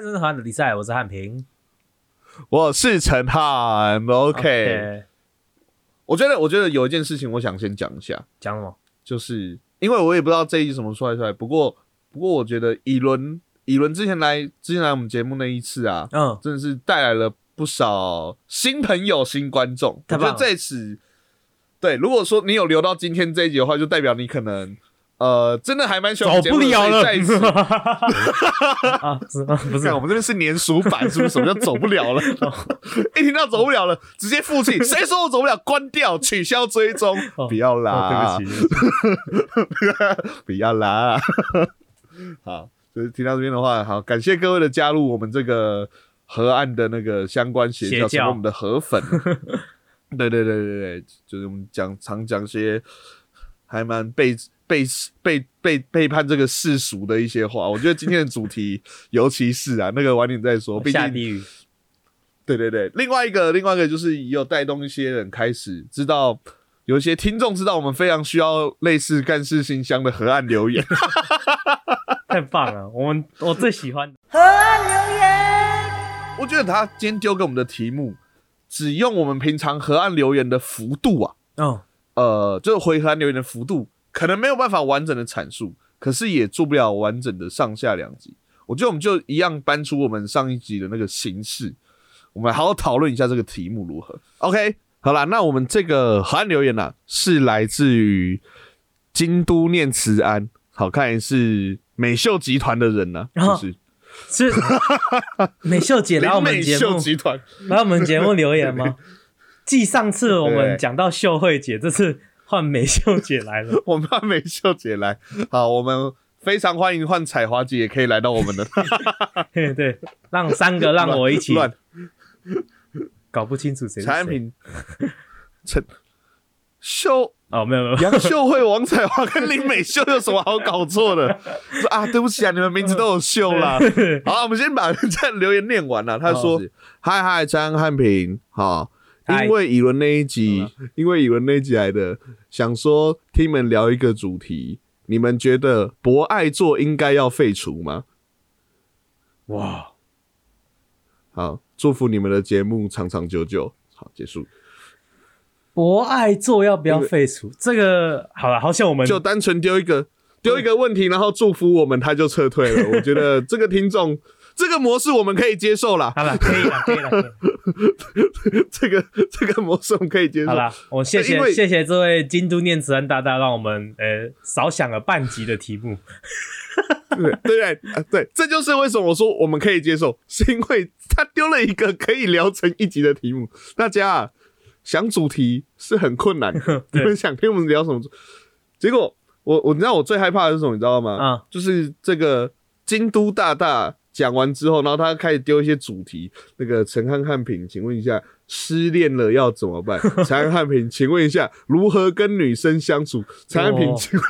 欢迎收听《河岸的比赛》，我是汉平。我是陈汉，OK。我觉得，我觉得有一件事情，我想先讲一下，讲什么？就是因为我也不知道这一集什么出来出来，不过不过我觉得以伦以伦之前来之前来我们节目那一次啊，嗯，真的是带来了不少新朋友、新观众。我觉得在此，对，如果说你有留到今天这一集的话，就代表你可能呃真的还蛮喜欢我们节目的，所以在此。啊，是吗？不是看我们这边是粘鼠版，是不是？什么叫走不了了？一听到走不了了，直接负气。谁说我走不了？关掉，取消追踪，哦不要啦，不起，对不起 不要啦。好，就是听到这边的话，好，感谢各位的加入，我们这个河岸的那个相关邪教，邪教成为我们的河粉。对对对对对，就是我们讲常讲些还蛮背背背背背叛这个世俗的一些话。我觉得今天的主题，尤其是啊，那个晚点再说，毕竟下地狱。对对对，另外一个，另外一个就是也有带动一些人开始知道，有一些听众知道我们非常需要类似干事信箱的河岸留言。太棒了！我们我最喜欢河岸留言我觉得他今天丢给我们的题目，只用我们平常河岸留言的幅度啊，哦，呃，就是回河岸留言的幅度，可能没有办法完整的阐述，可是也做不了完整的上下两集。我觉得我们就一样搬出我们上一集的那个形式，我们好好讨论一下这个题目如何。OK，好啦，那我们这个河岸留言呢、啊，是来自于京都念慈庵，好看是美秀集团的人呢、啊，哦就是是 美秀姐来我林美秀们节目集团。来我们节目留言吗？继上次我们讲到秀慧姐，这次换美秀姐来了。我们换美秀姐来，好，我们非常欢迎换彩华姐也可以来到我们的对 对，让三个让我一起乱搞不清楚谁。产品陈秀哦，没有没有，杨秀慧、王彩华跟林美秀有什么好搞错的？说 啊，对不起啊，你们名字都有秀啦。好，我们先把这留言念完了。他说哦：“嗨嗨，张汉平，好。”嗨因为以伦那一集，因为以伦那一集来的，想说听你们聊一个主题，你们觉得博爱座应该要废除吗？哇，好，祝福你们的节目长长久久。好，结束。博爱座要不要废除？这个好了，好像我们就单纯丢一个丢一个问题，然后祝福我们，他就撤退了。我觉得这个听众这个模式我们可以接受了，好了，可以了，可以了，可以了 这个这个模式我们可以接受好。了，我谢谢谢谢这位京都念慈庵大大，让我们呃少想了半集的题目。对对对、啊对，这就是为什么我说我们可以接受，是因为他丢了一个可以聊成一集的题目。大家啊，想主题是很困难的，你对们想听我们聊什么？结果我我你知道我最害怕的是什么？你知道吗？啊就是这个京都大大讲完之后，然后他开始丢一些主题。那个陈汉汉平，请问一下，失恋了要怎么办？陈汉汉平，请问一下，如何跟女生相处？陈汉平，哦请问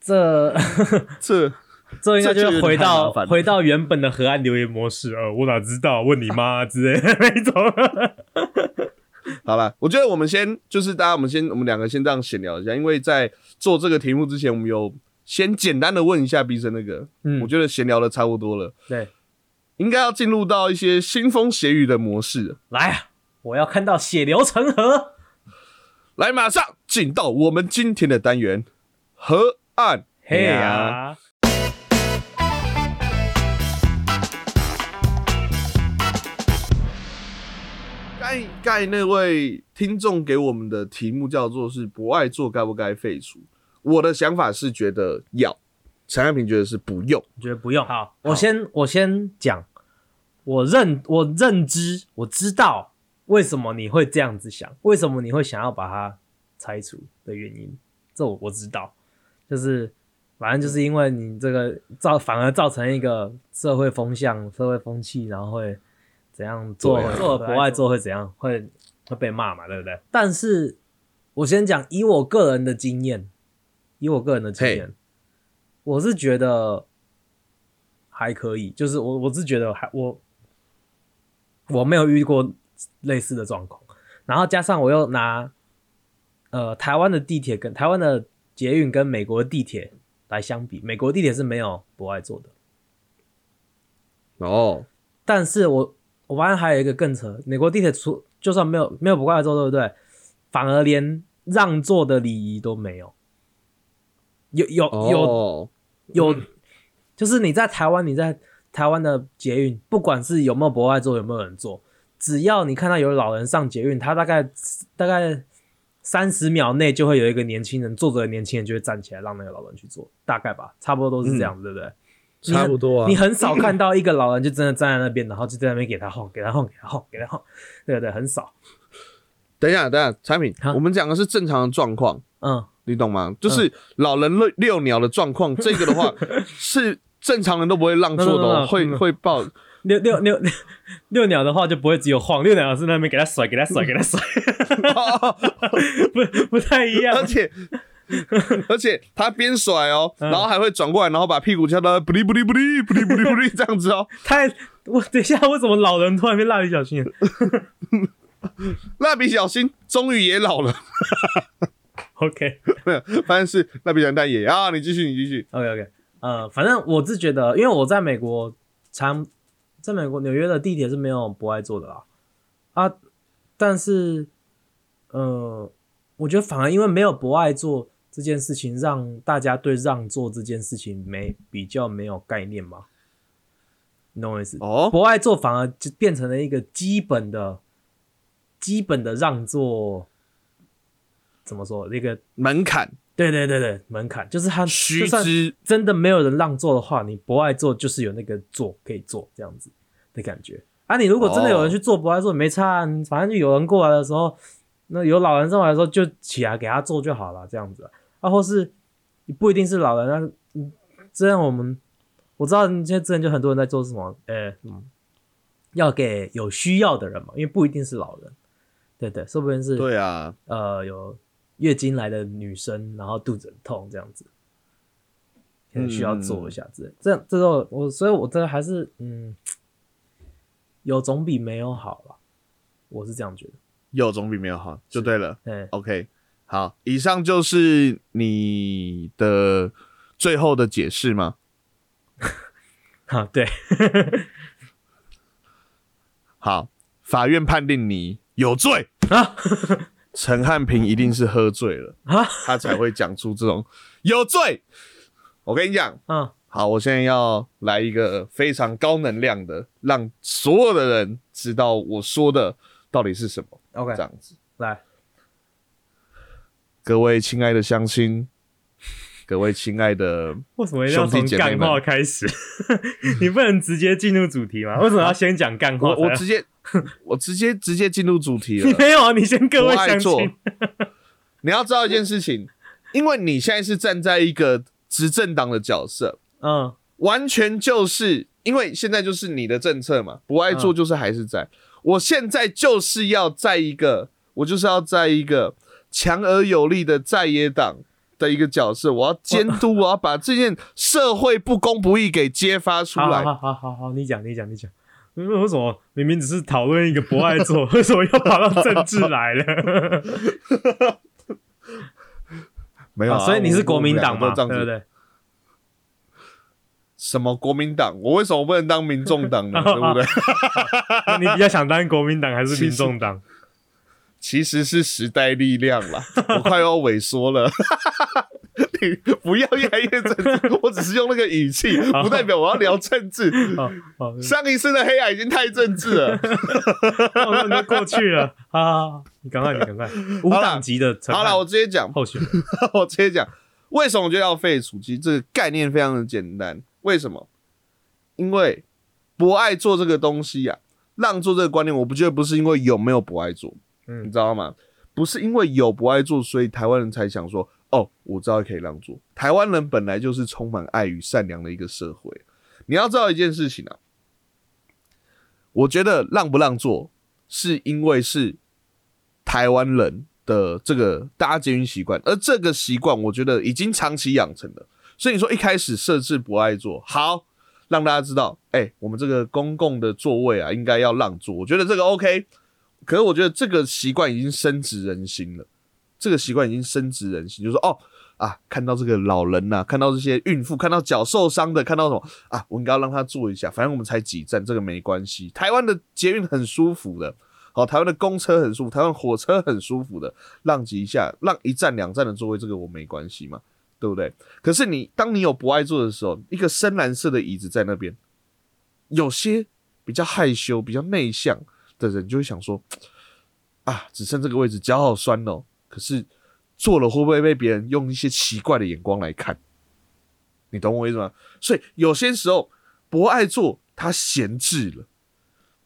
这 这这应该就是回到回到原本的河岸留言模式。呃，我哪知道？问你妈之类的那种。好了，我觉得我们先就是大家，我们先我们两个先这样闲聊一下，因为在做这个题目之前，我们有先简单的问一下毕生那个，嗯我觉得闲聊的差不多了，对，应该要进入到一些腥风血雨的模式。来啊，我要看到血流成河。来，马上进到我们今天的单元——河岸嘿呀。呀，该该那位听众给我们的题目叫做是“不爱做该不该废除”，我的想法是觉得要，陈安平觉得是不用。我觉得不用。好，我先我先讲，我认我认知，我知道为什么你会这样子想，为什么你会想要把它拆除的原因，这我我知道，就是反正就是因为你这个造反而造成一个社会风向、社会风气，然后会怎样做对啊做博爱做会怎样，会会被骂嘛，对不对？但是我先讲，以我个人的经验，以我个人的经验，我是觉得还可以，就是我我是觉得还我我没有遇过类似的状况，然后加上我又拿呃台湾的地铁跟台湾的捷运跟美国的地铁来相比，美国地铁是没有不爱坐的，哦，但是我我发现还有一个更扯，美国地铁除就算没有没有不爱坐，对不对？反而连让座的礼仪都没有。有有有哦，有，就是你在台湾，你在台湾的捷运，不管是有没有博爱座，有没有人坐，只要你看到有老人上捷运，他大概大概三十秒内就会有一个年轻人坐着的年轻人就会站起来让那个老人去坐，大概吧，差不多都是这样，对不对？差不多啊你。很少看到一个老人就真的站在那边，然后就在那边给他晃，给他晃，给他晃，给他晃，对对，很少。等一下，等一下，产品，我们讲的是正常的状况，嗯，你懂吗？就是老人遛遛鸟的状况，这个的话是正常人都不会让 座的会会抱。遛遛遛遛遛鸟的话就不会只有晃，遛鸟是那边给他甩，给他甩，给他甩，不不太一样而。且而且他边甩哦，嗯然后还会转过来，然后把屁股翘到不离不离不离不离不离不离这样子哦。太我等一下，为什么老人突然变蜡笔小新了蜡笔小新终于也老了，？OK 没有，反正是蜡笔小新他爷爷啊。你继续，你继续。OK OK，呃，反正我是觉得，因为我在美国常在美国纽约的地铁是没有不爱坐的啦，啊，但是呃，我觉得反而因为没有不爱坐这件事情，让大家对让座这件事情没比较没有概念嘛，你懂我意思？哦，不爱坐反而就变成了一个基本的、基本的让座，怎么说？那个门槛。对对对对，门槛。就是他须就算知真的没有人让座的话，你不爱做就是有那个做可以做这样子的感觉。啊，你如果真的有人去做不爱做，没差、啊，反正就有人过来的时候，那有老人上来的时候就起来给他做就好了，这样子啊，啊或是不一定是老人，啊嗯这样我们我知道现在之前就很多人在做什么，呃、嗯，要给有需要的人嘛，因为不一定是老人，对对，说不定是对啊，呃有月经来的女生，然后肚子很痛这样子，可能需要做一下之类。这样这个我，所以我这个还是嗯，有总比没有好了，我是这样觉得。有总比没有好，就对了。嗯，OK，好，以上就是你的最后的解释吗？哈，对，好，法院判定你有罪啊。陈汉平一定是喝醉了 啊他才会讲出这种 有罪。我跟你讲，嗯，好，我现在要来一个非常高能量的，让所有的人知道我说的到底是什么。OK，这样子，来，各位亲爱的乡亲，各位亲爱的 为什么要从兄弟姐妹干话开始？你不能直接进入主题吗？为什么要先讲干话？我我直接 我直接直接进入主题了你。没有啊？你先各位乡不爱做亲，你要知道一件事情，因为你现在是站在一个执政党的角色，嗯完全就是因为现在就是你的政策嘛，不爱做就是还是在。我现在就是要在一个，我就是要在一个强而有力的在野党的一个角色，我要监督，我要把这件社会不公不义给揭发出来。好好好好好，你讲你讲你讲。为为什么明明只是讨论一个博爱座，为什么要跑到政治来了？没有啊、啊所以你是我国民党嘛，我们两个都这样子对不对？什么国民党？我为什么不能当民众党呢？对不对？那你比较想当国民党还是民众党？其实是时代力量啦，我快要萎缩了。你不要越来越政治，我只是用那个语气，不代表我要聊政治。上一次的黑矮已经太政治了。哦那就过去了啊！你赶快，你赶快，无党籍的好了，我直接讲，候选人，我直接讲，为什么我觉得要废除？其实这个概念非常的简单。为什么？因为不爱做这个东西呀、让做这个观念，我不觉得不是因为有没有不爱做，你嗯知道吗？不是因为有不爱做，所以台湾人才想说，哦，我知道可以让座。台湾人本来就是充满爱与善良的一个社会。你要知道一件事情啊，我觉得让不让座，是因为是台湾人的这个搭捷运习惯，而这个习惯，我觉得已经长期养成了。所以你说一开始设置不爱坐，好让大家知道，哎、我们这个公共的座位啊，应该要让座。我觉得这个 OK，可是我觉得这个习惯已经深植人心了。这个习惯已经深植人心，就是说哦啊，看到这个老人呐、看到这些孕妇，看到脚受伤的，看到什么啊，我应该要让他坐一下，反正我们才几站，这个没关系。台湾的捷运很舒服的，好、台湾的公车很舒服，台湾火车很舒服的，让几下，让一站两站的座位，这个我没关系嘛，对不对？可是你当你有不爱坐的时候，一个深蓝色的椅子在那边，有些比较害羞、比较内向的人就会想说，啊，只剩这个位置，脚好酸哦。可是做了会不会被别人用一些奇怪的眼光来看？你懂我意思吗？所以有些时候不爱做，他闲置了，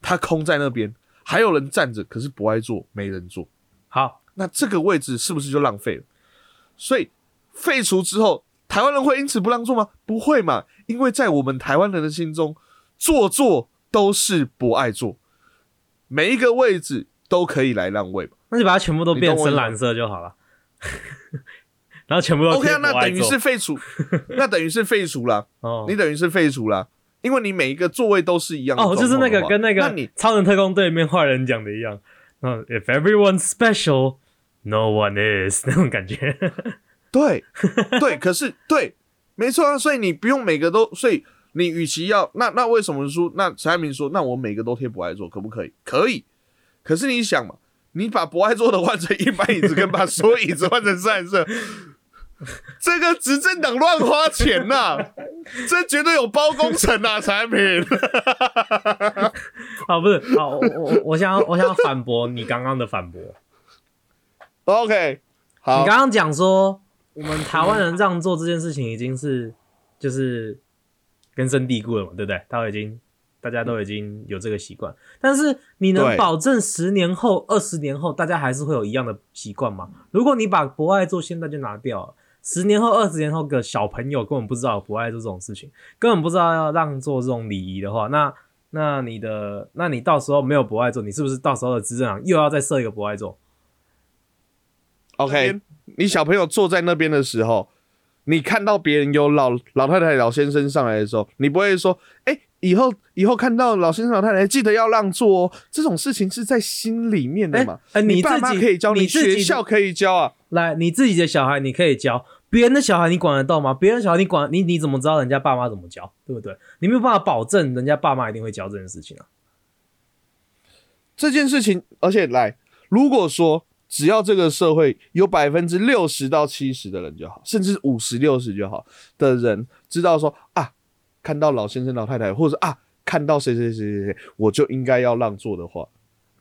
他空在那边，还有人站着，可是不爱做，没人做。好，那这个位置是不是就浪费了？所以废除之后，台湾人会因此不让座吗？不会嘛，因为在我们台湾人的心中，坐坐都是不爱坐，每一个位置都可以来让位嘛。那就把它全部都变深蓝色就好了，然后全部都 OK 啊，那等于是废除，那等于是废除了，哦。你等于是废除了，因为你每一个座位都是一样的哦，就是那个跟那个那你超人特工队里面坏人讲的一样，嗯，If everyone's special, no one is 那种感觉。对对，可是对，没错啊，所以你不用每个都，所以你与其要那那为什么说那陈爱民说那我每个都贴不爱坐可不可以？可以，可是你想嘛，你把不爱坐的换成一般椅子，跟把所有椅子换成深蓝色。这个执政党乱花钱呐、这绝对有包工程呐、产品。哦，不是，好，我我我想要我想反驳你刚刚的反驳。OK，好你，刚刚讲说我们台湾人这样做这件事情已经是就是根深蒂固了嘛，对不对？他已经大家都已经有这个习惯，但是你能保证十年后、二十年后大家还是会有一样的习惯吗？如果你把博爱座现在就拿掉了。十年后、二十年后的小朋友根本不知道有博爱座这种事情，根本不知道要让座这种礼仪的话，那那你的，那你到时候没有博爱座，你是不是到时候的执政党又要再设一个博爱座？OK，你小朋友坐在那边的时候，你看到别人有老老太太、老先生上来的时候，你不会说：“哎、以后以后看到老先生、老太太，记得要让座哦。”这种事情是在心里面的嘛？哎哎你自己妈可以教，你你学校可以教啊。来，你自己的小孩你可以教，别人的小孩你管得到吗？别人小孩你管你你怎么知道人家爸妈怎么教，对不对？你没有办法保证人家爸妈一定会教这件事情啊。这件事情，而且来，如果说只要这个社会有百分之六十到七十的人就好，甚至五十六十就好的人知道说啊，看到老先生、老太太，或者啊看到谁谁谁谁谁，我就应该要让座的话，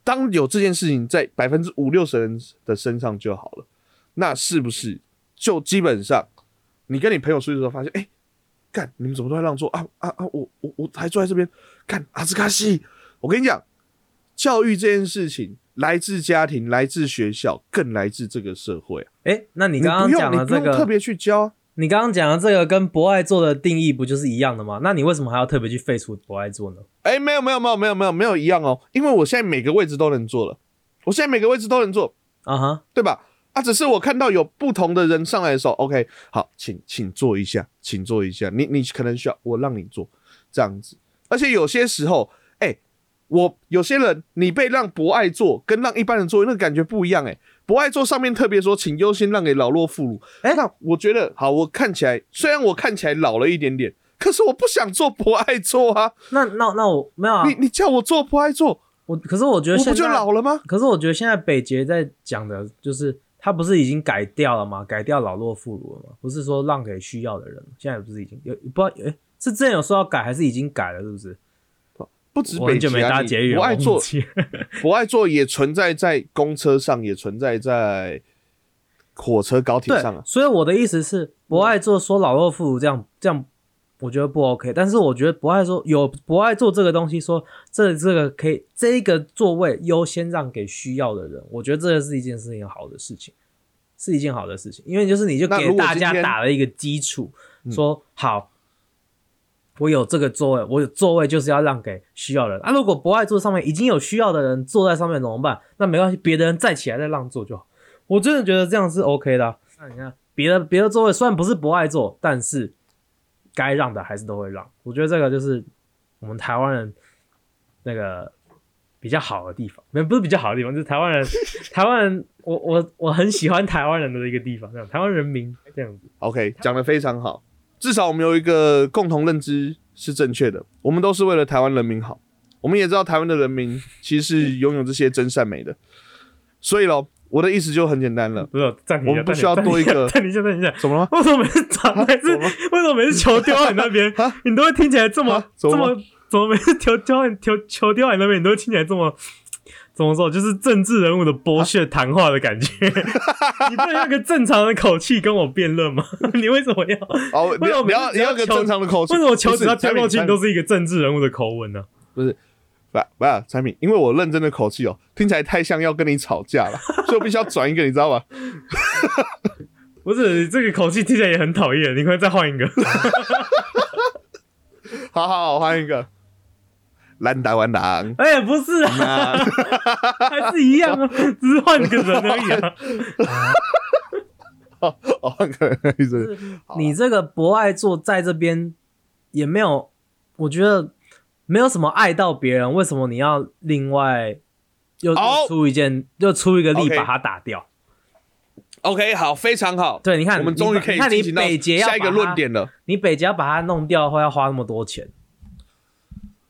当有这件事情在百分之五六十人的身上就好了，那是不是就基本上你跟你朋友出去的时候发现，哎、干你们怎么都在让座啊啊啊！我我我还坐在这边，干阿兹卡西，我跟你讲。教育这件事情来自家庭，来自学校，更来自这个社会啊。哎，那你你刚刚讲的这个，特别去教啊。你刚刚讲的这个跟博爱座的定义不就是一样的吗？那你为什么还要特别去废除博爱座呢？哎、没有没有没有没有没有没有一样哦，因为我现在每个位置都能做了，我现在每个位置都能做，啊哈，对吧？啊，只是我看到有不同的人上来的时候，OK，好，请请坐一下，请坐一下，你你可能需要我让你坐这样子，而且有些时候，哎、我有些人你被让博爱座跟让一般人座那个感觉不一样、哎，博爱座上面特别说，请优先让给老弱妇孺，哎、哎那我觉得好，我看起来虽然我看起来老了一点点，可是我不想做博爱座啊，那那那我没有啊你，你叫我做博爱座，我可是我觉得我不就老了吗？可是我觉得现在北捷在讲的就是，他不是已经改掉了吗？改掉老弱妇孺了吗？不是说让给需要的人，现在不是已经有不知道？诶、是之前有说要改，还是已经改了？是不是？不止北极啊，不爱坐 不爱坐也存在在公车上，也存在在火车、高铁上啊。所以我的意思是，不爱坐说老弱妇孺这样这样，我觉得不 OK。但是我觉得不爱说有不爱坐这个东西，说这这个可以这个座位优先让给需要的人，我觉得这个是一件事情好的事情，是一件好的事情，因为就是你就那给大家打了一个基础，说好。我有这个座位，我有座位就是要让给需要的人啊。如果不爱坐上面已经有需要的人坐在上面怎么办？那没关系，别的人站起来再让座就好。我真的觉得这样是 OK 的、那你看别的别的座位虽然不是不爱坐，但是该让的还是都会让。我觉得这个就是我们台湾人那个比较好的地方，没不是比较好的地方，就是台湾人 台湾人我我我很喜欢台湾人的一个地方，这样台湾人民这样子。OK，讲的非常好，至少我们有一个共同认知是正确的，我们都是为了台湾人民好。我们也知道台湾的人民其实是拥有这些真善美的，所以咯，我的意思就很简单了，不是暂停我们不需要多一个。暂停一下，暂停一下。怎么？了？为什么每次打每次怎么？了为什么每次球丢到你那边啊，你都会听起来这么？这么怎么每次球丢到你球球丢到你那边，你都会听起来这么怎么说？就是政治人物的剥削谈话的感觉。你不能用一个正常的口气跟我辩论吗？你为什么要？为什么要你要你要个正常的口气，为什么球只要不是丢过去，都是一个政治人物的口吻呢？不是不不是产品，因为我认真的口气哦，听起来太像要跟你吵架了，所以我必须要转一个，你知道吗？不是，这个口气听起来也很讨厌，你可以再换一个。好好好，换一个，蓝打完狼。哎，不是啊，还是一样啊，只是换个人而已啊。哦，你这个博爱座在这边也没有，我觉得没有什么爱到别人，为什么你要另外又出一件，又出一个力把它打掉？OK，好，非常好。对，你看，我们终于可以你看你进行到北捷要下一个论，点了。你北捷要把它弄掉的话，要花那么多钱。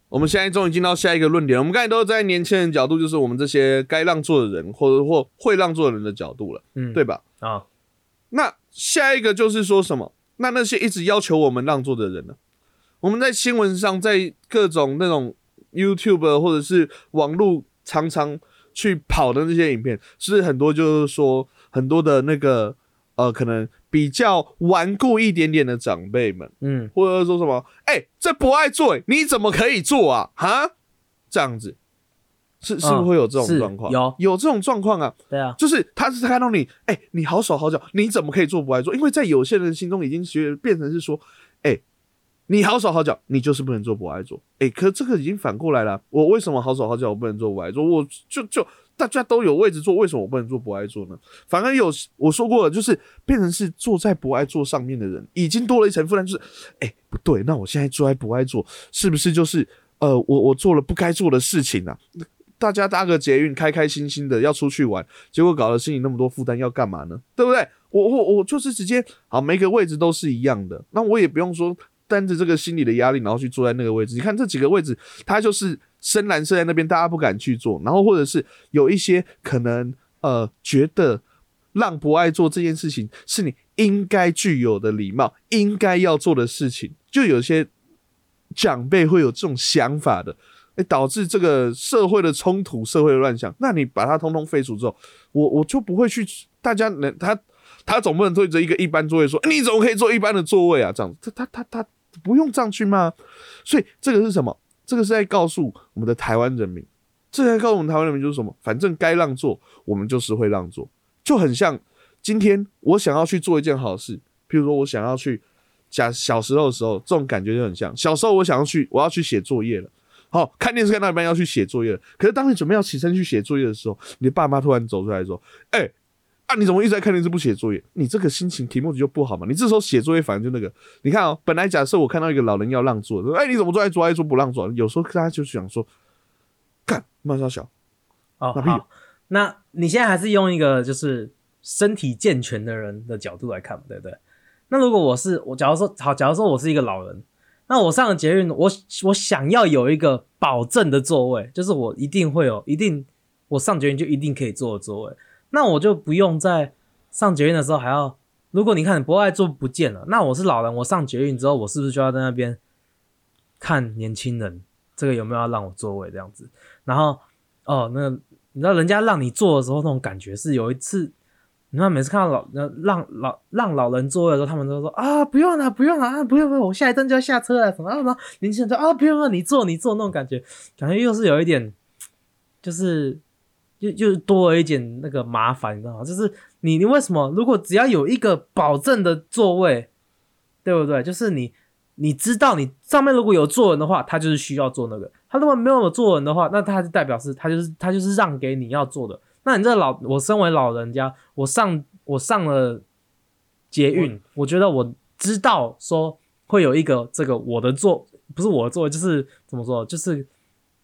我们现在终于进到下一个论点了。我们刚才都是在年轻人角度，就是我们这些该让座的人，或者或会让座的人的角度了，嗯，对吧？啊，那下一个就是说什么？那那些一直要求我们让座的人呢？我们在新闻上，在各种那种 YouTube 或者是网络常常去跑的那些影片，是很多就是说很多的那个呃，可能比较顽固一点点的长辈们，嗯，或者说什么，哎、这不爱做、欸，你怎么可以做啊？哈，这样子，是是不是会有这种是状况？有有这种状况啊，对啊，就是他是看到你，哎、你好手好脚，你怎么可以做不爱做？因为在有些人心中已经学变成是说，哎、你好手好脚，你就是不能做不爱做。哎、可这个已经反过来了，我为什么好手好脚，我不能做不爱做？我就就大家都有位置坐，为什么我不能做不爱做呢？反而有我说过了，就是变成是坐在不爱做上面的人，已经多了一层负担，就是哎、不对，那我现在坐在不爱做，是不是就是呃，我我做了不该做的事情啊？大家搭个捷运，开开心心的要出去玩，结果搞得心里那么多负担，要干嘛呢？对不对？我我我就是直接好，每个位置都是一样的，那我也不用说担着这个心理的压力，然后去坐在那个位置。你看这几个位置，它就是深蓝色在那边，大家不敢去做，然后或者是有一些可能呃觉得让不爱做这件事情是你应该具有的礼貌，应该要做的事情，就有些长辈会有这种想法的。诶导致这个社会的冲突、社会的乱象。那你把它通通废除之后，我我就不会去，大家能他他总不能对着一个一般座位说，你怎么可以坐一般的座位啊？这样子，他他他他不用这样去吗？所以这个是什么？这个是在告诉我们的台湾人民，这个在告诉我们台湾人民就是什么？反正该让座，我们就是会让座，就很像今天我想要去做一件好事，譬如说我想要去。假小时候的时候，这种感觉就很像。小时候我想要去，我要去写作业了。好、看电视看到一半要去写作业了，可是当你准备要起身去写作业的时候，你的爸妈突然走出来说：“哎、啊，你怎么一直在看电视不写作业？你这个心情题目就不好嘛。你这时候写作业反而就那个，你看哦，本来假设我看到一个老人要让座，说：哎、你怎么坐在桌爱桌不让座？有时候大家就想说，干慢烧小，哦，那屁好，那你现在还是用一个就是身体健全的人的角度来看嘛，对不对？那如果我是我，假如说好，假如说我是一个老人，那我上了捷运，我我想要有一个保证的座位，就是我一定会有，一定我上捷运就一定可以坐的座位，那我就不用在上捷运的时候还要，如果你看博爱坐不见了，那我是老人，我上捷运之后，我是不是就要在那边看年轻人这个有没有要让我座位这样子？然后哦，那你知道人家让你坐的时候那种感觉是有一次。你看，每次看到老让老让老人座位的时候，他们都说啊，不用了，不用了啊，不用不用，我下一站就要下车了，什么什么，年轻人说啊，不用了，你坐你坐那种感觉，感觉又是有一点，就是又又多了一点那个麻烦，你知道吗？就是你你为什么如果只要有一个保证的座位，对不对？就是你你知道你上面如果有坐人的话，他就是需要坐那个；他如果没有坐人的话，那他就代表是他就是他就是让给你要坐的。那你这老，我身为老人家，我上我上了捷运，我觉得我知道说会有一个这个我的座，不是我的座位，就是怎么说，就是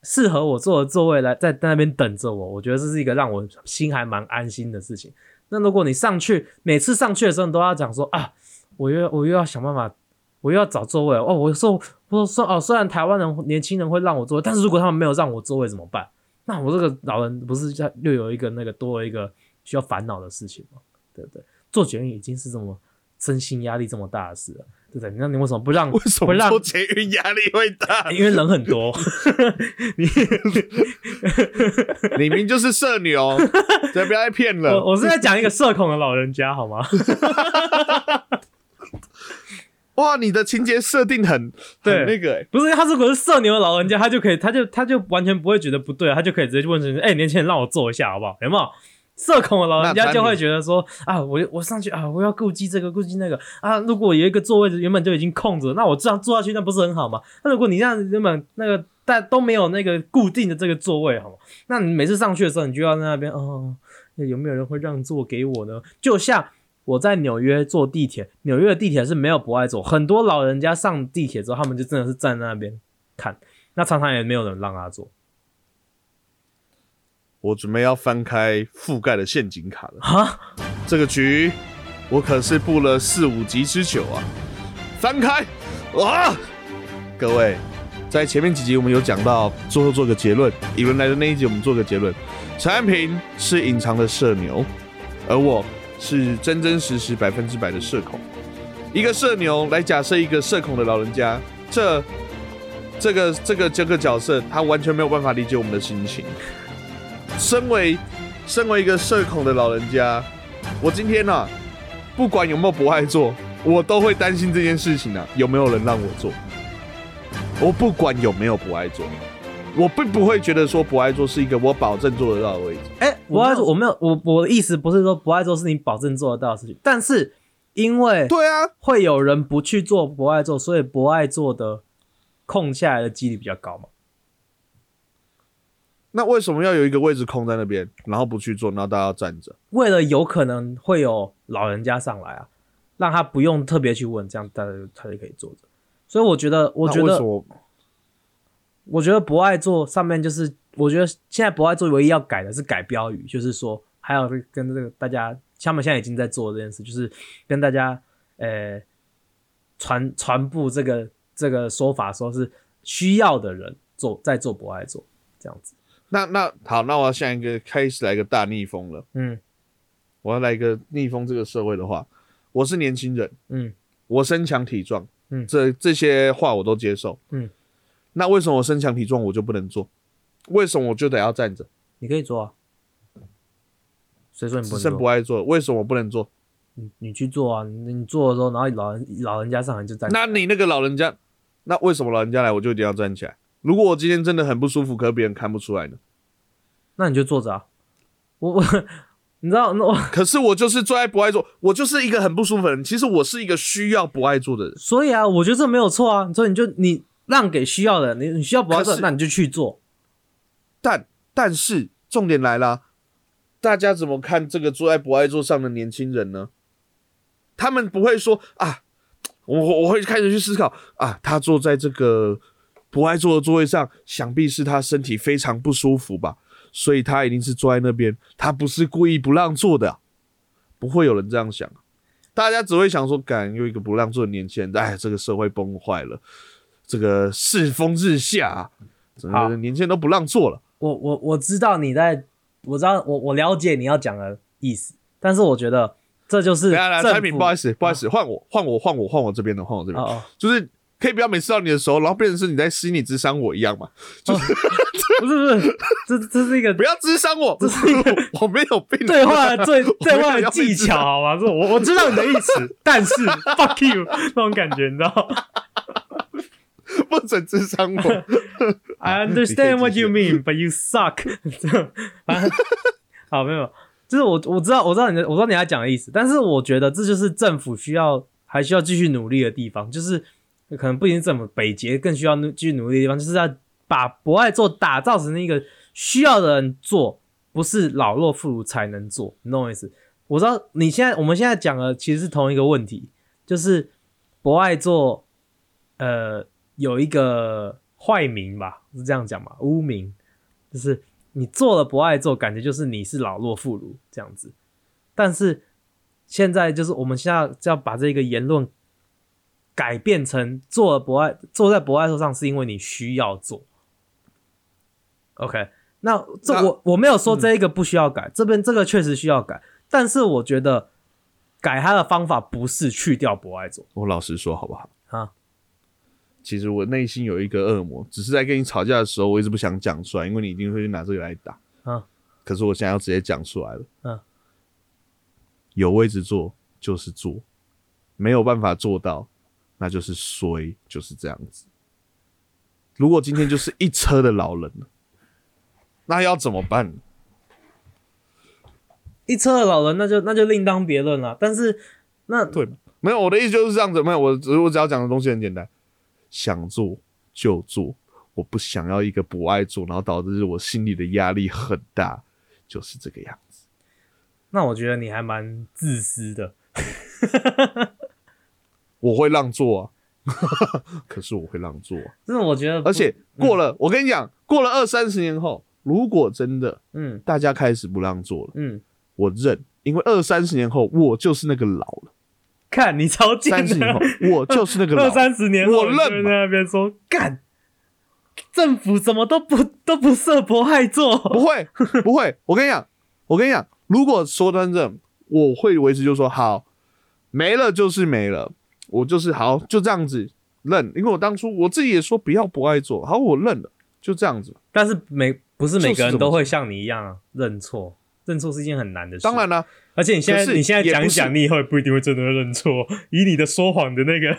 适合我坐的座位来在那边等着我，我觉得这是一个让我心还蛮安心的事情。那如果你上去，每次上去的时候你都要讲说啊，我又我又要想办法，我又要找座位哦。我说我说哦，虽然台湾人年轻人会让我座位，但是如果他们没有让我座位怎么办？那我这个老人不是又有一个那个多了一个需要烦恼的事情吗？对不对？做决定已经是这么身心压力这么大的事了。对不对？那你为什么不让？为什么做捷运压力会大？因为人很多。你你明就是社牛，再不要再骗了。我我是在讲一个社恐的老人家，好吗？哇，你的情节设定很对那个，不是他如果是社牛的老人家，他就可以，他就他就完全不会觉得不对，他就可以直接去问人：“哎，年轻人，让我坐一下好不好？有没有？”社恐的老人家就会觉得说啊，我我上去啊，我要顾及这个顾及那个啊。如果有一个座位原本就已经空着，那我这样坐下去，那不是很好吗？那如果你这样原本那个但都没有那个固定的这个座位，好吗？那你每次上去的时候，你就要在那边哦，有没有人会让座给我呢？就像我在纽约坐地铁，纽约的地铁是没有不爱坐，很多老人家上地铁之后，他们就真的是站在那边看，那常常也没有人让他坐。我准备要翻开覆盖的陷阱卡了哈，这个局我可是布了四五集之久啊！翻开啊！各位，在前面几集我们有讲到，最后做个结论。以文来的那一集我们做个结论：陈安平是隐藏的社牛，而我是真真实实百分之百的社恐。一个社牛来假设一个社恐的老人家，这这个这个这个角色，他完全没有办法理解我们的心情。身为身为一个社恐的老人家，我今天呢，不管有没有不爱做，我都会担心这件事情啊，有没有人让我做？我不管有没有不爱做，我并不会觉得说不爱做是一个我保证做得到的位置。哎，不爱做，我没有，我我的意思不是说不爱做是你保证做得到的事情，但是因为对啊，会有人不去做不爱做，所以不爱做的空下来的几率比较高嘛。那为什么要有一个位置空在那边，然后不去做，然后大家要站着？为了有可能会有老人家上来啊，让他不用特别去问，这样大家他就可以坐着。所以我觉得，我觉得，我觉得不爱做上面就是，我觉得现在不爱做唯一要改的是改标语，就是说还有跟这个大家，他们现在已经在做这件事，就是跟大家呃传传播这个这个说法，说是需要的人做在做不爱做这样子。那那好，那我要下一个开始来个大逆风了。嗯，我要来一个逆风这个社会的话，我是年轻人，嗯，我身强体壮，嗯，这这些话我都接受，嗯。那为什么我身强体壮我就不能做？为什么我就得要站着？你可以做啊。谁说你不？真不爱做，为什么我不能做？你你去做啊！你你做的时候，然后老人老人家上来就站。那你那个老人家，那为什么老人家来我就一定要站起来？如果我今天真的很不舒服，可是别人看不出来呢？那你就坐着啊！我我，你知道那我，可是我就是最爱不爱做，我就是一个很不舒服的人。其实我是一个需要不爱做的人。所以啊，我觉得这没有错啊。所以你就你让给需要的，你你需要不爱做，那你就去做。但但是重点来了，大家怎么看这个坐在不爱坐上的年轻人呢？他们不会说啊，我我会开始去思考啊，他坐在这个。不爱坐的座位上，想必是他身体非常不舒服吧，所以他一定是坐在那边，他不是故意不让坐的，不会有人这样想，大家只会想说，敢有一个不让座的年轻人，哎，这个社会崩坏了，这个世风日下，整个年轻人都不让座了。我我我知道你在，我知道我我了解你要讲的意思，但是我觉得这就是来来产品，不好意思，不好意思，换我换我换我换我这边的，换我这边，就是。可以不要每次到你的时候，然后变成是你在心理智商我一样嘛？就是不是不是，这这是一个 不要智商我，这是一个 我没有病对话最对话的技巧好吗？这我我知道你的意思，但是 fuck you 那种感觉，你知道？不准智商我。I understand what you mean, but you suck。好，没有，就是我我知道我知道你的我知道你要讲的意思，但是我觉得这就是政府需要还需要继续努力的地方，就是。可能不仅是这么，北捷更需要继续努力的地方，就是要把博爱做打造成一个需要的人做，不是老弱妇孺才能做，你懂我意思？我知道你现在我们现在讲的其实是同一个问题，就是博爱做，呃，有一个坏名吧，是这样讲嘛？污名就是你做了博爱做，感觉就是你是老弱妇孺这样子。但是现在就是我们现在就要把这个言论改变成做了不爱坐在博爱座上，是因为你需要做。OK，那这那我我没有说这一个不需要改，这边这个确实需要改，但是我觉得改它的方法不是去掉博爱座我老实说好不好？啊。其实我内心有一个恶魔，只是在跟你吵架的时候，我一直不想讲出来，因为你一定会拿这个来打。啊，可是我现在要直接讲出来了。嗯，有位置坐就是坐，没有办法做到，那就是衰，就是这样子。如果今天就是一车的老人，那要怎么办？一车的老人，那就那就另当别论了。但是那对？没有，我的意思就是这样子。没有，我只我只要讲的东西很简单，想做就做，我不想要一个不爱做，然后导致我心里的压力很大，就是这个样子。那我觉得你还蛮自私的。我会让座啊，可是我会让座啊，真的，我觉得，而且过了，我跟你讲，过了二三十年后，如果真的嗯。大家开始不让座了，嗯，我认，因为二三十年后我就是那个老了，看你超贱三十年后。我就是那个老。二。三十年后，我认在那边说干，政府怎么都不都不设迫害做，不会，不会。我跟你讲，我跟你讲，如果说真正，我会维持，就说好，没了就是没了，我就是好，就这样子认。因为我当初我自己也说不要不爱做，好，我认了，就这样子。但是每不是每个人都会像你一样认错，认错是一件很难的事。当然，啦、而且你现在你现在讲一讲，你以后也不一定会真的认错。以你的说谎的那个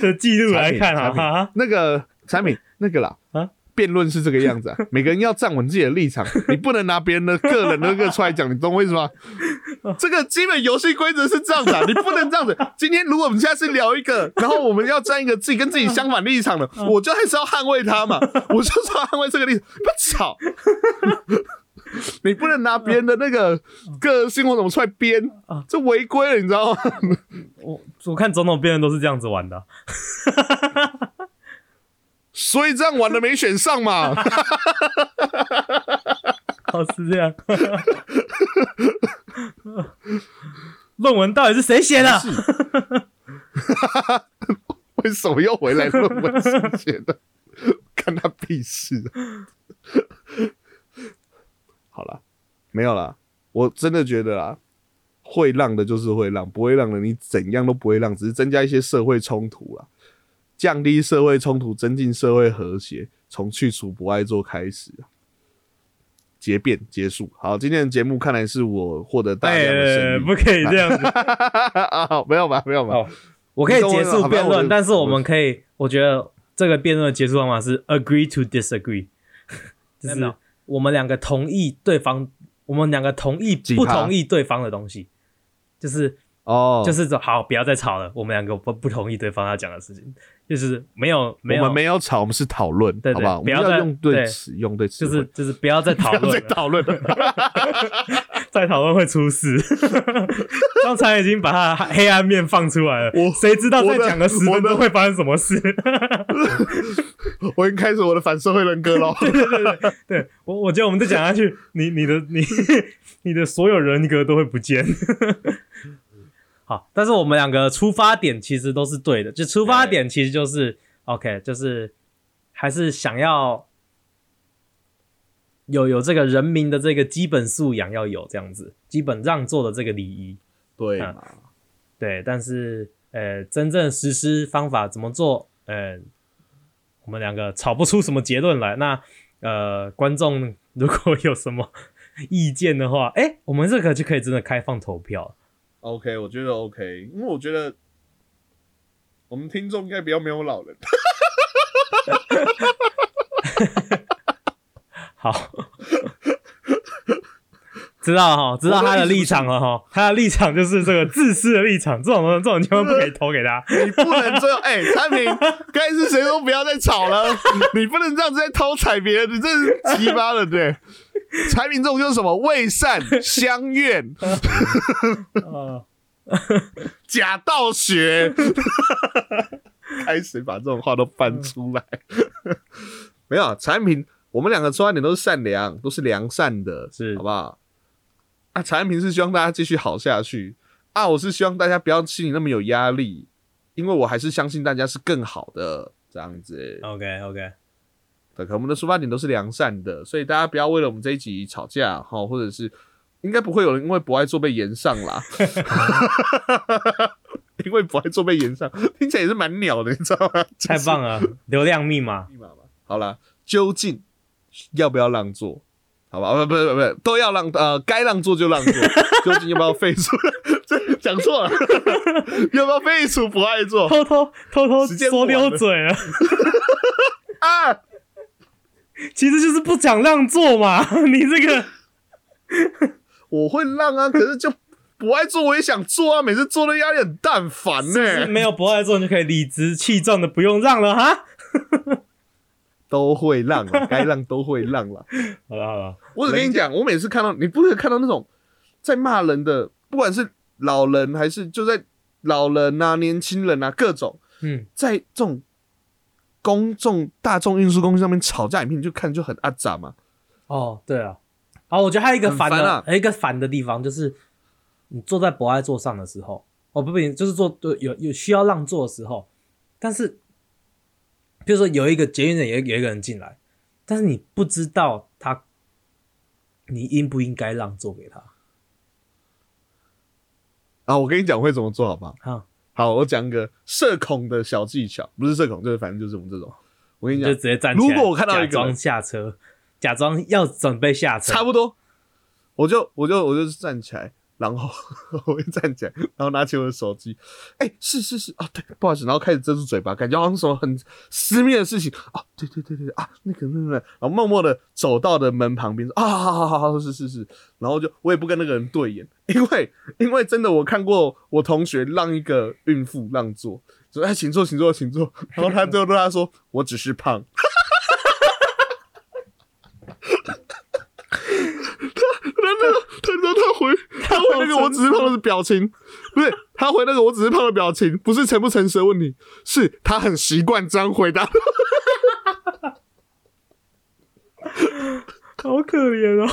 的记录来看啊，产品哈，那个产品那个啦啊辩论是这个样子啊，每个人要站稳自己的立场，你不能拿别人的个人的那个出来讲，你懂我意思吗？这个基本游戏规则是这样子、啊，你不能这样子。今天如果我们现在是聊一个，然后我们要站一个自己跟自己相反立场的，我就还是要捍卫他嘛，我就是要捍卫这个立场，不要吵。你不能拿别人的那个个性或怎么出来编啊，这违规了，你知道吗？我我看总统辩论都是这样子玩的啊。所以这样玩的没选上嘛。哦，是这样。论文到底是谁写的？为什么又回来论文世界的？看他屁事、啊！好了，没有啦，我真的觉得啊，会让的就是会让，不会让的你怎样都不会让，只是增加一些社会冲突啦，降低社会冲突，增进社会和谐，从去除不爱做开始啊。结辩结束，好，今天的节目看来是我获得大量的哎，胜利。不可以这样子。啊，没有吧，没有吧。哦，我可以结束辩论，但是我们可以，我觉得这个辩论的结束方法是 agree to disagree，就是我们两个同意对方，我们两个同意不同意对方的东西，就是哦，就是说好，不要再吵了，我们两个不不同意对方要讲的事情，就是没有没有我们没有吵，我们是讨论，对对好不好？不要再要用对对词，用对词就，是就是不要再讨论了，讨论。再讨论会出事。刚才已经把他黑暗面放出来了，我谁知道再讲个十分钟会发生什么事？我已经开始我的反社会人格了。对我，我觉得我们再讲下去，你你的你你的所有人格都会不见。好，但是我们两个出发点其实都是对的，就出发点其实就是 OK，就是还是想要有有这个人民的这个基本素养要有这样子，基本让座的这个礼仪。啊对嘛？对，但是呃，真正实施方法怎么做，呃，我们两个吵不出什么结论来。那呃，观众如果有什么意见的话，哎，我们这个就可以真的开放投票。OK，我觉得 OK，因为我觉得我们听众应该比较没有老人。好，知道哈，知道他的立场了哈，他的立场就是这个自私的立场，这种这种千万不可以投给他。你不能最后哎，产品该是谁都不要再吵了，你不能这样子在偷踩别人，你这是奇葩了对。产品这种就是什么？为善相怨、呃，假道学，开始把这种话都搬出来。没有产品，我们两个出发点都是善良，都是良善的，是。好不好？啊，产品是希望大家继续好下去。啊，我是希望大家不要心里那么有压力，因为我还是相信大家是更好的这样子。OK OK，对，可我们的出发点都是良善的，所以大家不要为了我们这一集吵架哈，或者是应该不会有人因为不爱做被延上啦，因为不爱做被延上，听起来也是蛮鸟的，你知道吗？太棒了，流量密码密码嘛。好啦，究竟要不要让座？好吧，不不不不，都要让呃，该让座就让座。究竟要不要废除？这讲错了，要不要废除不爱做偷偷偷偷说溜嘴了，啊？其实就是不想让座嘛。你这个我会让啊，可是就不爱做，我也想做啊。每次做的压力很大，很烦呢、是没有不爱做，你就可以理直气壮的不用让了哈。都会让啊，该让都会让了。好了好了，我只跟你讲，我每次看到你不是看到那种在骂人的，不管是老人还是就在老人啊、年轻人啊各种，嗯，在这种公众大众运输工具上面吵架影片，你就看就很阿杂嘛。哦对啊，好，我觉得还有一个烦的，还有一个烦的地方就是，你坐在博爱座上的时候，哦不不，就是坐对有有需要让座的时候，但是，比如说有一个捷运人有有一个人进来，但是你不知道他，你应不应该让座给他？啊，我跟你讲会怎么做好不好？哈，好，我讲个社恐的小技巧，不是社恐，就是反正就是我们这种。我跟你讲就直，接站起来，如果我看到一个假装下车，假装要准备下车，差不多，我就我就我就站起来，然后 我就站起来，然后拿起我的手机，哎、是是是啊，对，不好意思，然后开始遮住嘴巴，感觉好像什么很私密的事情啊，对对对对啊，那个那个，然后默默的走到的门旁边说啊，好好好好，是是是，然后就我也不跟那个人对眼，因为因为真的我看过我同学让一个孕妇让座，说哎，请坐请坐请坐，然后他最后对他说我只是胖。他那个，他他他回那个我只是胖的表情，不是他回那个我只是胖的表情，不是诚不诚实的问题，是他很习惯这样回答。好可怜哦。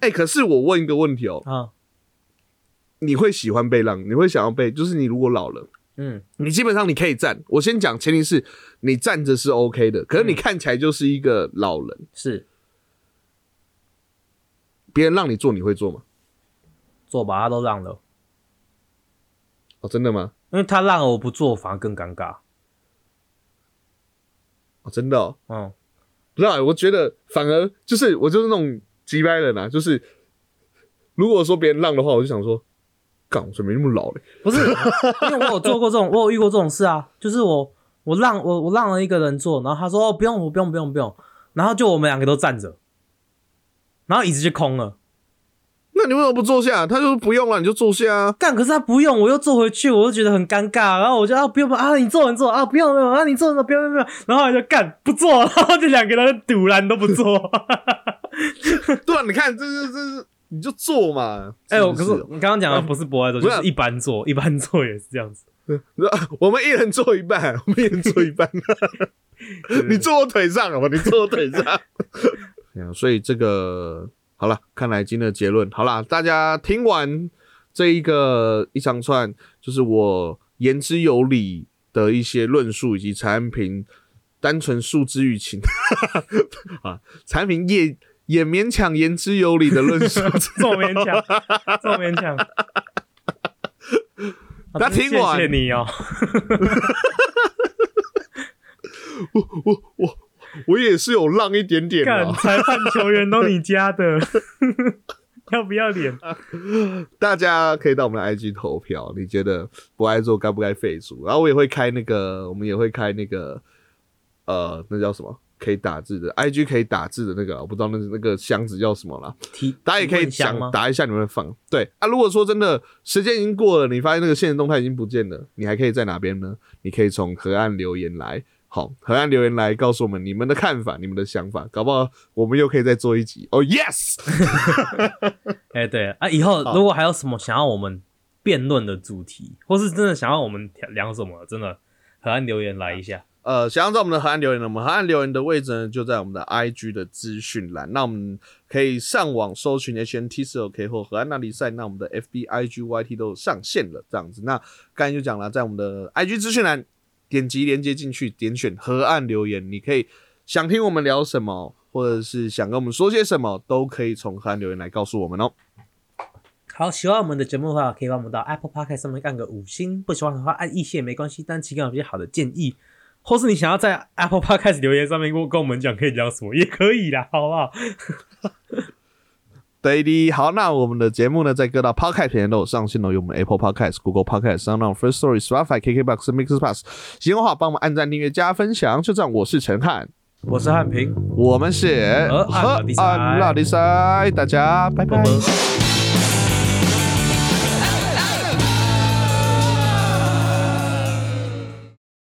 哎、可是我问一个问题哦，啊，你会喜欢被浪？你会想要被？就是你如果老了，嗯，你基本上你可以站。我先讲，前提是你站着是 OK 的，可是你看起来就是一个老人，是别人让你做，你会做吗？做吧，他都让了，哦，真的吗？因为他让了我不做，反而更尴尬。哦，真的哦。嗯，不知道欸，我觉得反而就是我就是那种急掰人啊，就是如果说别人让的话，我就想说，干，我怎么没那么老嘞？不是，因为我有做过这种，我有遇过这种事啊，就是我我让我我让了一个人做，然后他说哦不用我不用不用不用，然后就我们两个都站着，然后椅子就空了。那你为什么不坐下？他就说不用了，你就坐下啊。干，可是他不用，我又坐回去，我又觉得很尴尬，然后我就啊不用不用啊，你坐你坐啊，不用不用啊，你坐坐不用不用，然后我就干不坐，然后这两个人堵然都不坐。对啊，你看，这是这是，你就坐嘛。哎、我可是是不是你刚刚讲的不是博爱座，不就是是一般坐，一般坐也是这样子。我们一人坐一半，我们一人坐一半。你坐我腿上好吧？你坐我腿上。对啊所以这个好了，看来今天的结论好了，大家听完这一个一长串，就是我言之有理的一些论述，以及产品单纯诉之于情 啊，产品也也勉强言之有理的论述。这么勉强，这么勉强。他听完谢谢你哦。我我我也是有浪一点点的干哦、裁判球员都你家的，要不要脸？大家可以到我们的 IG 投票，你觉得不爱做该不该废除？然后我也会开那个，我们也会开那个，呃，那叫什么？可以打字的 IG 可以打字的那个，我不知道那那个箱子叫什么啦。提大家也可以提问箱吗？讲打一下，你们放。对啊，如果说真的时间已经过了，你发现那个现实动态已经不见了，你还可以在哪边呢？你可以从河岸留言来，好，河岸留言来告诉我们你们的看法、你们的想法，搞不好我们又可以再做一集。哦、yes，哎、对啊，以后如果还有什么想要我们辩论的主题，或是真的想要我们聊什么，真的河岸留言来一下。呃，想要在我们的河岸留言呢，我们河岸留言的位置呢就在我们的 IG 的资讯栏。那我们可以上网搜寻 HNT 四 OK 或河岸那里赛，那我们的 FB、IG、YT 都上线了，这样子。那刚才就讲了，在我们的 IG 资讯栏点击连接进去，点选河岸留言，你可以想听我们聊什么，或者是想跟我们说些什么，都可以从河岸留言来告诉我们哦。好，喜欢我们的节目的话，可以帮我们到 Apple Podcast 上面按个五星；不喜欢的话，按一星也没关系。但提供比较好的建议。或是你想要在 Apple Podcast 留言上面跟跟我们讲可以聊什么也可以啦，好不好？对的，好，那我们的节目呢，在各大 Podcast 平台都有上线了，有我们 Apple Podcast、Google Podcast、SoundOn、First Story、Spotify、KKBox、Mixplus。喜欢的话，帮我们按赞、订阅、加分享。就这样，我是陈汉，我是汉平，我们是河岸拉大家。拜拜